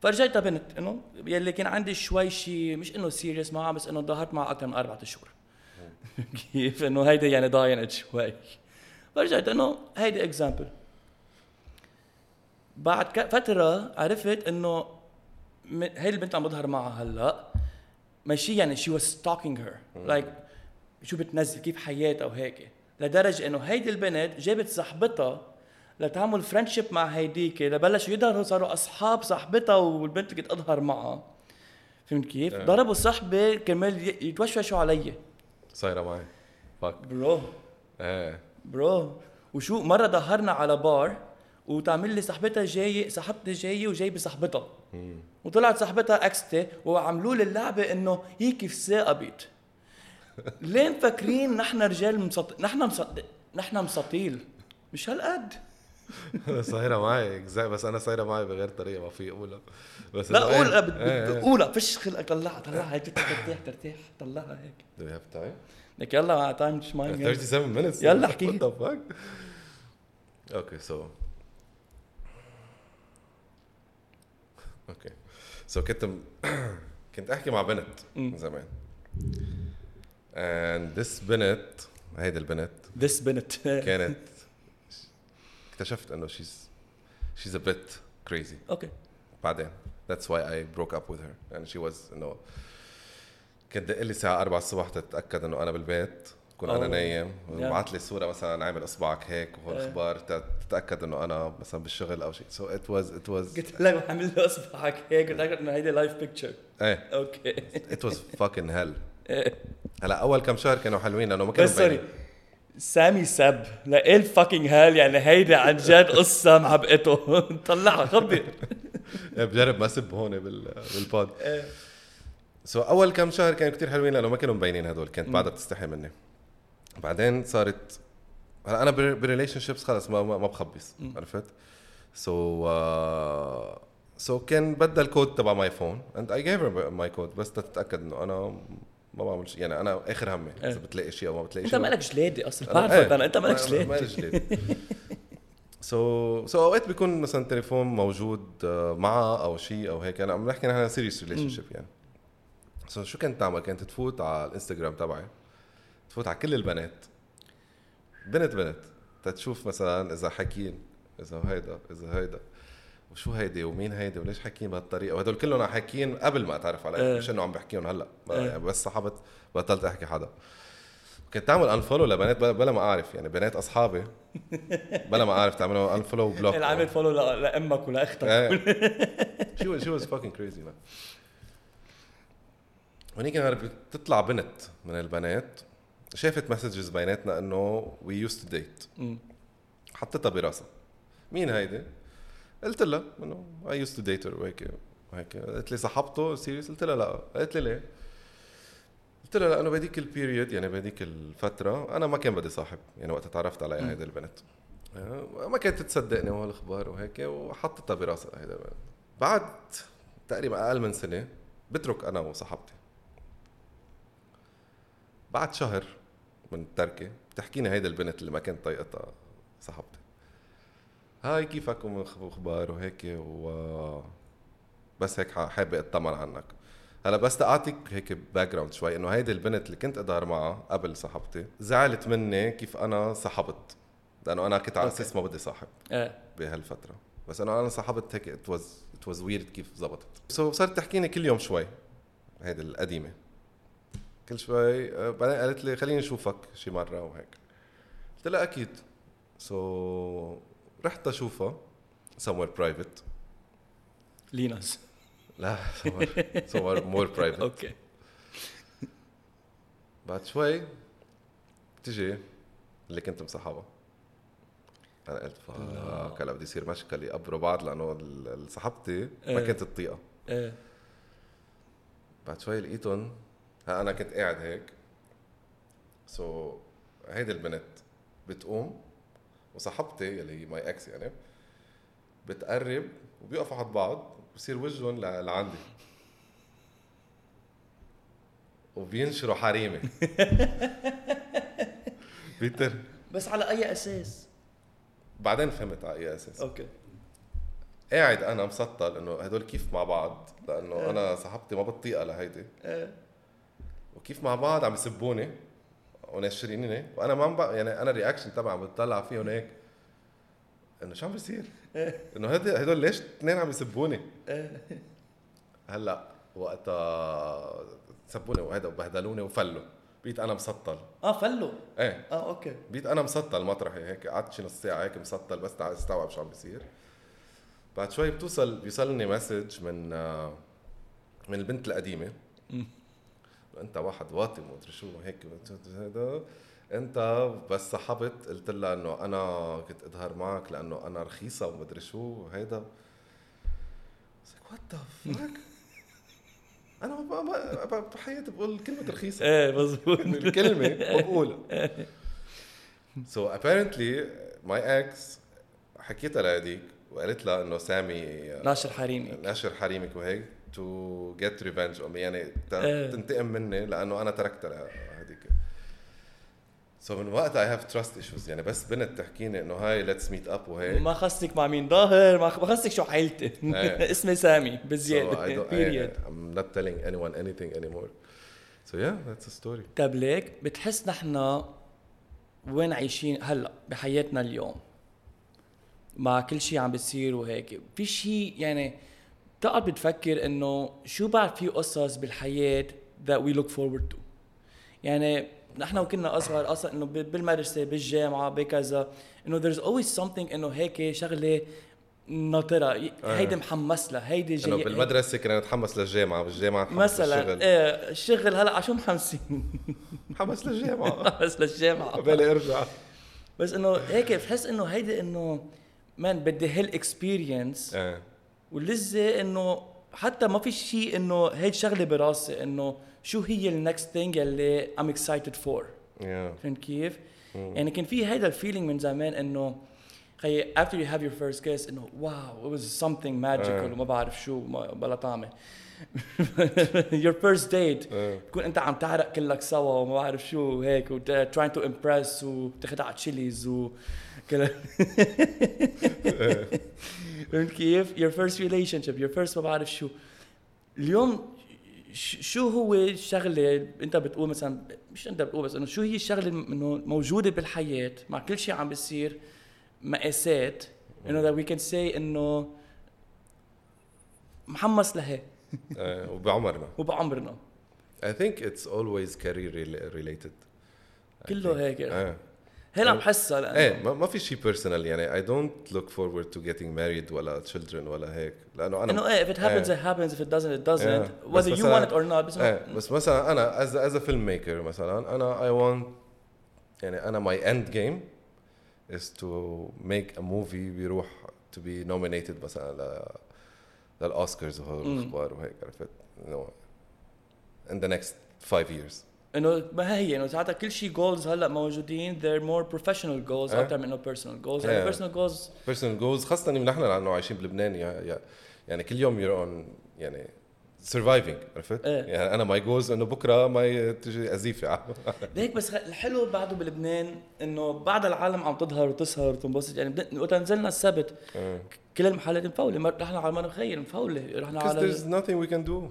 فرجيتها بنت إنه يلي كان عندي شوي شيء مش إنه serious معها بس إنه ظهرت معها أكثر من أربعة اشهر كيف؟ إنه هيدي يعني ضاينت شوي. فرجعت إنه هيدي example بعد فترة عرفت إنه هي البنت عم بظهر معها هلأ ماشي يعني she was stalking her. like شو بتنزل كيف حياتها وهيك لدرجة إنه هيدي البنت جابت صاحبتها لتعمل friendship مع هيديك لبلشوا يظهروا صاروا أصحاب صاحبتها والبنت اللي كنت أظهر معها. فهمت كيف؟ إيه. ضربوا صاحبي كرمال يتوشوشوا علي صايرة معي. fuck bro إيه. bro وشو مرة ظهرنا على بار وتعمل لي صاحبتها جاي صاحبتي جاية وجايبه صاحبتها وطلعت صاحبتها ex تي وعملوا لي اللعبة إنه هي كيف ثاقبت ليه مفكرين نحن رجال مسط... نحن مسط... نحن مساطيل مش هالقد. صايرة معي بس أنا صايرة معي بغير طريقة ما في أقولها. بس لا. قولها بت- إيه، إيه. فش خلقك طلعها طلعها هيك ترتاح ترتاح طلعها هيك. Do we have time? لك يلا time مش mine 37 minutes. يلا احكي. What the so okay. So كنت م- كنت أحكي مع بنت. زمان. And this بنت هيدي البنت this بنت. كانت اكتشفت إنه she's she's a bit crazy. Okay. بعدين that's why I broke up with her. يعني she was إنه كانت دق لي الساعة 4 الصبح تتأكد إنه أنا بالبيت. كون أنا. نايم. وبعت لي صورة مثلا عامل أصبعك هيك وهول إيه. أخبار تت- تتأكد إنه أنا مثلا بالشغل أو شيء. So it was it was قلت لك عامل لي أصبعك هيك قلت لك إنه هيدي live picture إيه. Okay. Was fucking hell. إيه. هلا أول كم شهر كانوا حلوين لأنه ما كانوا بس sorry. سامي سب. لا ال fucking hell يعني هيدي عن جد قصة معبقته طلعها خبر إيه، بجرب ما اسب هون بال بال pod. إيه. So أول كم شهر كانوا كتير حلوين لأنه ما كانوا مبينين هدول. كانت بعدها بتستحي مني. بعدين صارت هلا أنا ب relationship بس خلص ما ما بخبص عرفت؟ so so كان بدل الكود تبع my phone and I gave my code بس تتأكد إنه أنا ما بعمل شيء يعني أنا آخر همي إذا إيه. بتلاقي شيء أو ما بتلاقي أنت شيء مالك جلادي أصلا بعرفك إيه، أنا أنت مالك ما- ما- جلادي مالك جلادي so so أوقات بيكون مثلا تليفون موجود آه، معها أو شيء أو هيك أنا عم نحكي نحن serious relationship يعني. So شو كانت تعمل؟ كانت تفوت على الإنستغرام تبعي. تفوت على كل البنات. بنت بنت. تتشوف مثلا إذا حكين إذا هيدا إذا هيدا. وشو هيدي؟ ومين هيدي؟ وليش حاكين بهالطريقة؟ وهدول كلهم حاكين قبل ما أتعرف عليهم. إيه. مش إنه عم بحكيهم هلأ. إيه. يعني بس صاحبت بطلت أحكي حدا. كنت تعمل unfollow لبنات بلا ما أعرف. يعني بنات أصحابي بلا ما أعرف تعملوا unfollow و block العامل follow لأمك ولأختك. She she was fucking crazy man هونيك نهار بتطلع بنت من البنات. شافت messages بيناتنا إنه we used to date. حطيتها براسها. مين هيدي؟ قلت لها إنه I used to date وهيك وهيك. قالت لي صاحبته serious قلت لها لا. قالت لي ليه؟ قلت لها لأنه بهذيك ال period يعني بهذيك الفترة أنا ما كان بدي صاحب يعني وقت تعرفت على هيدي البنت. آه، ما كانت تصدقني وهالأخبار وهيك وحطيتها براسها هيدا البنت. بعد تقريبا أقل من سنة بترك أنا وصاحبتي. بعد شهر من التركه بتحكيني هيدا البنت اللي ما كانت طايقتها صاحبتي. hi كيفك واخبار وهيك و بس هيك حابة اطمن عنك. هلا بس تعطيك هيك background شوي إنه هيدي البنت اللي كنت اظهر معها قبل صاحبتي زعلت مني كيف أنا صاحبت. لأنه أنا كنت على. أساس ما بدي صاحب إيه. بهالفترة. بس إنه أنا صاحبت هيك it was it was weird كيف زبطت so صارت تحكيني كل يوم شوي هيدي القديمة. كل شوي آه، بعدين قالت لي خليني أشوفك شي مرة وهيك قلت لها أكيد. so, رحت أشوفها somewhere private. ليناس. لا somewhere, more private. Okay. بعد شوي بتجي اللي كنت مصاحبها. أنا قلت fuck هلا بدي يصير مشكل يقبروا بعض لأنه صاحبتي ما إيه. كانت تطيقها. إيه. بعد شوي لقيتهم ها أنا كنت قاعد هيك. So, هيدي البنت بتقوم وصاحبتي يلي هي my ex يعني بتقرب وبيقفوا عند بعض بصير وجههم لعندي. وبينشروا حريمي بيتر. بس على أي أساس؟ بعدين فهمت على أي أساس. Okay. قاعد أنا مسطل إنه هدول كيف مع بعض؟ لأنه أنا صاحبتي ما بتطيقها لهيدي وكيف مع بعض عم يسبوني وناشريني وأنا ما بق... يعني أنا ال reaction تبعي عم بتطلع فيهم هيك. إنه شو عم بيصير؟ إنه هدول هدول ليش اثنين عم يسبوني؟ هلأ وقتها سبوني وهيدا وبهدلوني وفلوا. بقيت أنا مسطل. آه فلوا؟ إيه. آه okay. بقيت أنا مسطل مطرحي هيك. قعدت شي نص ساعة هيك مسطل بس استوعب شو عم بيصير. بعد شوي بتوصل بيوصلني message من آه، من البنت القديمة. انت واحد واطي ومدري شو هيك. هذا انت بس سحبت قلت لها انه أنا كنت أظهر معك لأنه أنا رخيصة ومدري شو هيدا what the fuck أنا ما- ما- ما- بحياتي بقول كلمة رخيصة. إيه مزبوط الكلمة بقولها So apparently my ex حكيتها لهديك وقالت لها إنه سامي ناشر حريمي ناشر حريمك وهيك. To get revenge يعني إيه. تنتقم مني لأنه أنا تركتها لهديك so من وقتها I have trust issues يعني بس بنت تحكيني إنه hi let's meet up وهيك. ما خصك مع مين. ظاهر ما خصك شو حيلتي. إيه. اسمي سامي So I بزياده period I, I'm not telling anyone anything anymore. So yeah, that's a story. طيب ليك بتحس نحن وين عايشين هلأ بحياتنا اليوم؟ مع كل شيء عم بيصير وهيك. في شيء يعني بتقعد بتفكر إنه شو بعد في قصص بالحياة that we look forward to. يعني نحن وكنا أصغر أصلا إنه بالمدرسة بالجامعة بكذا. إنه there's always something إنه هيك شغلة ناطرة. ي- هيدي محمس لها هيدي إنه جاي بالمدرسة كنا نتحمس للجامعة بالجامعة نتحمس مثلا للشغل. إيه الشغل هلأ على شو محمسين. نتحمس للجامعة. بس للجامعة. بالي أرجع. بس إنه هيك بتحس إنه هيدي إنه مان بدي هيل واللذة إنه حتى ما في شيء إنه هيك شغلة براسي إنه شو هي ال next thing اللي I'm excited for فهمت كيف؟ يعني كان في هيدا ال feeling من زمان إنه خي after you have your first kiss إنه wow it was something magical. وما بعرف شو بلا طعمة. Your first date. تكون أنت عم تعرق كلك سوا وما بعرف شو وهيك و trying to impress وتاخذها على تشيليز و كل فهمت كيف؟ your first relationship your first ما بعرف شو؟ اليوم شو هو الشغله انت بتقول مثلا مش انت بتقول بس انه شو هي الشغلة انه موجودة بالحياة؟ مع كل شيء عم بيصير مقاسات. انه that we can say انه محمس لها. آه، وبعمرنا. وبعمرنا. I think it's always career rela- related. I كله think. هيك. إيه هنا بحسها لأنه. إيه ما في شيء personal يعني I don't look forward to getting married ولا children ولا هيك لأنه أنا إنه إيه if it happens it happens if it doesn't it doesn't whether you want or not بس مثلا أنا as as a filmmaker مثلا أنا I want يعني أنا my end game is to make a movie بيروح to be nominated مثلا ل للأوسكارز و whole الأخبار وهيك عرفت؟ no in the next 5 years انه ما هي انه ساعتها كل شيء goals هلأ موجودين they're more professional goals إيه. أكثر من إنه personal goals إيه. يعني personal goals personal goals خاصة إنه نحن لأنه عايشين بلبنان yeah yeah يعني كل يوم you're on يعني surviving عرفت؟ إيه. يعني أنا my goals إنه بكرة ما تجي أزيفة ليك بس الحلو بعده بلبنان إنه بعد العالم عم تظهر وتسهر وتنبسط يعني وقت نزلنا السبت كل المحلات مفولة ما- رحنا على ما نخيل مفولة رحنا على there's nothing we can do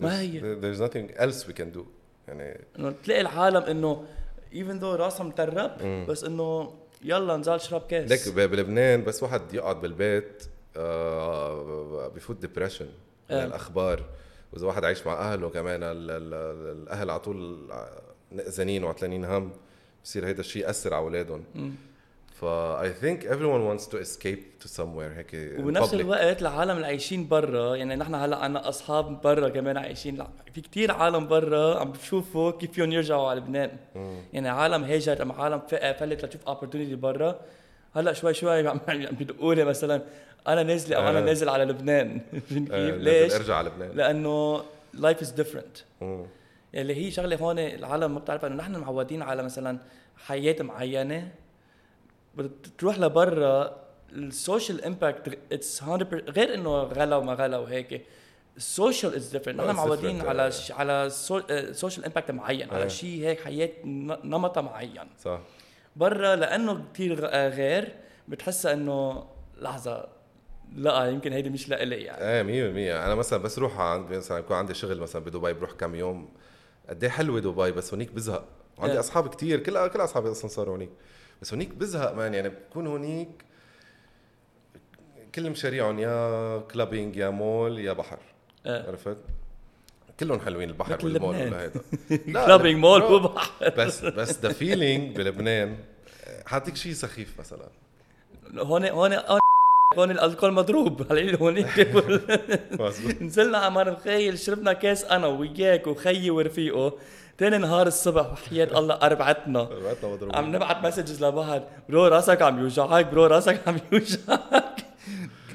ما هي. there- there's nothing else we can do يعني إنه تلاقي العالم إنه even though راسها مترب بس إنه يلا نزال شرب كاس. ليك بلبنان بس واحد يقعد بالبيت آه، بفوت ديبريشن من إيه. الأخبار. وإذا واحد عايش مع أهله كمان ال- ال- الأهل على طول نقزانين وعتلانين هم بصير هيدا الشيء يأثر على أولادهم. فا I think everyone wants to escape to somewhere هيك وبنفس. الوقت العالم اللي عايشين برا يعني نحن هلأ عنا أصحاب برا كمان عايشين لا في كتير عالم برا عم بشوفوا كيف فيهم يرجعوا على لبنان مم. يعني عالم هاجر أم عالم فلت لتشوف opportunity برا هلأ شوي شوي عم بيدقوا لي مثلا أنا نازله أو أنا آه. نازل على لبنان آه، كيف؟ ليش؟ أرجع على لبنان لأنه is different مم. اللي هي شغلة هون العالم ما بتعرف إنه نحن معودين على مثلا حياة معينة بتروح لبرا ال social impact it's 100% غير إنه غلا وما غلا وهيك. ال social is different نحن معودين على آه. ش... على social impact معين آه. على شيء هيك حياة نمطها معين. صح. برا لأنه كثير غير بتحسها إنه لحظة لا يمكن هيدي مش لإلي يعني. إيه 100% أنا مثلا بس روح عند مثلا يكون عندي شغل مثلا بدبي بروح كم يوم قد إيه حلوة دبي بس هونيك بزهق. وعندي إيه. أصحاب كتير كل كل أصحابي أصلا صاروا هونيك. بس هونيك بزهق مان يعني بكون هونيك كل مشاريعهم يا clubbing يا مول يا بحر آه. عرفت؟ كلهم حلوين البحر والمول هيدا clubbing مول وبحر. بس بس the feeling بلبنان حاعطيك شيء سخيف مثلا. هون هون هون الألكول مضروب. على هونيك؟ نزلنا على مخيل شربنا كاس أنا وياك وخيي ورفيقه. تاني نهار الصبح وحياة الله أربعتنا. ربعتنا مضروبين. عم نبعت messages لبعض bro راسك عم يوجعك bro راسك عم يوجعك.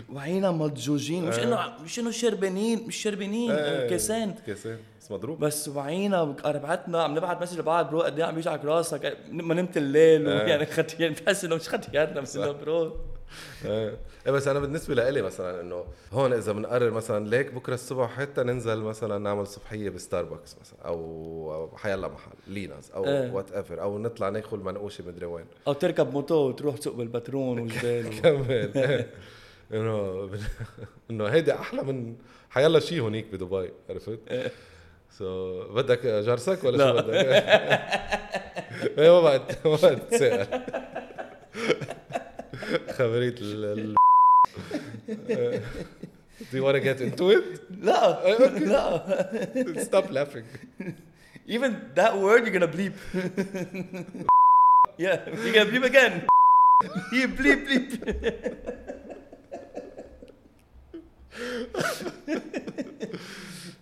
وعينا مضجوجين. مش إنه مش إنه شربانين مش شربانين إيه، كاسين. كاسين. بس مضروب. بس وعينا أربعتنا. عم نبعت message لبعض bro قد إيه عم يوجعك راسك؟ ما نمت الليل إيه. ويعني ختيان بتحس إنه مش ختياننا بس إنه bro. إيه إيه بس أنا بالنسبة لإلي مثلا إنه هون إذا بنقرر مثلا ليك بكرة الصبح حتى ننزل مثلا نعمل صبحيه بستاربكس مثلا أو حيلا محل ليناز أو إيه. whatever أو نطلع ناكل منقوشة مدري وين أو تركب موتو وتروح تسوق بالبترون والجبال. كمان إيه. إنه إنه هيدي أحلى من حيلا شيء هونيك بدبي عرفت؟ إيه. so بدك جرسك ولا لا. شو بدك؟ إيه ما بعد ما بعد تسأل خبرية ال ال Do you want to get into it? لا لا Stop laughing. even that word you're gonna bleep yeah you're gonna bleep again you bleep bleep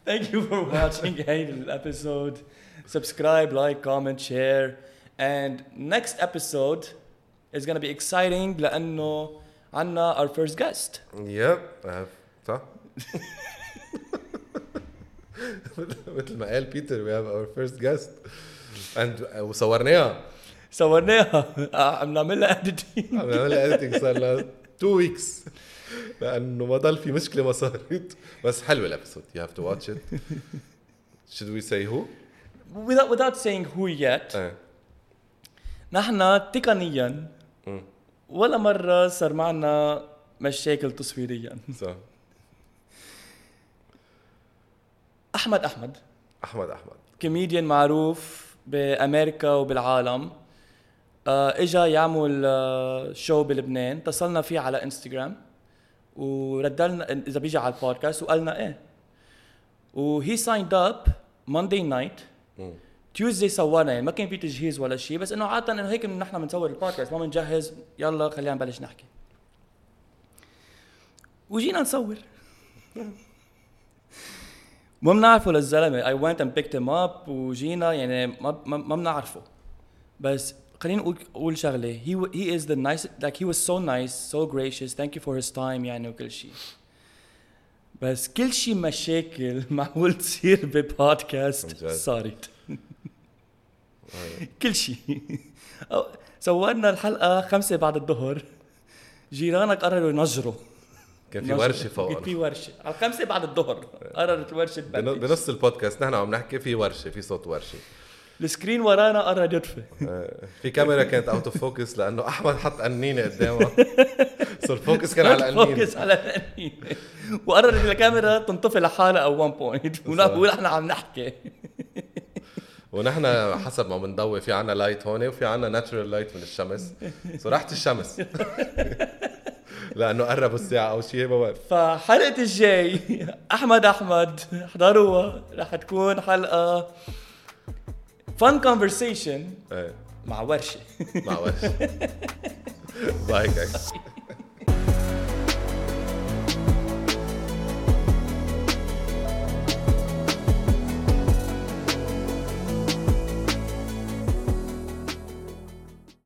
thank you for watching هاي episode subscribe like comment share and next episode is gonna be exciting لأنه عنا our first guest Yep. صح؟ مثل ما قال بيتر we have our first guest and وصورناها صورناها عم نعملها editing عم نعملها editing صار لها 2 weeks لأنه ما ضل في مشكله ما صارت بس حلوة ال episode you have to watch it should we say who؟ without without saying who yet إيه نحن تقنيا. ولا مرة صار معنا مشاكل تصويريا. صح. أحمد أحمد. أحمد أحمد. كوميديان معروف بأمريكا وبالعالم. آه إجا يعمل آه شو بلبنان. اتصلنا فيه على انستغرام وردلنا إذا بيجي على البودكاست وقالنا إيه. و he signed up Monday night. Tuesday صورنا يعني ما كان في تجهيز ولا شيء بس إنه عادة إنه هيك نحن بنصور البودكاست ما بنجهز يلا خلينا نبلش نحكي. وجينا نصور. ما بنعرفه للزلمة I went and picked him up وجينا يعني ما ما, بنعرفه. بس خلينا نقول قول شغلة he wa- he is the nice like he was so nice so gracious thank you for his time يعني وكل شيء. بس كل شيء مشاكل معقول تصير ببودكاست. صارت كل شيء. صورنا الحلقة خمسة بعد الظهر. جيرانك قرروا ينجروا. كان في. ورشة كان فوق في ورشة. على خمسة بعد الظهر. قررت الورشة بن- تبلش بنص البودكاست. نحن عم نحكي في ورشة في صوت ورشة. ال screen ورانا قرر يطفي. آه، في كاميرا كانت out of focus لأنه أحمد حط قنينه قدامه. so ال focus كان على القنينه focus على القنينة وقررت الكاميرا تنطفي لحالها أو 1 point. ونحن عم نحكي. ونحن حسب ما بنضوي في عنا light هون وفي عنا natural light من الشمس. so راحت الشمس. لأنه قربوا الساعة أو شيء ما بعرف فحلقة الجاي أحمد أحمد احضروها رح تكون حلقة fun conversation إيه. مع ورشة. مع ورشة. باي جايز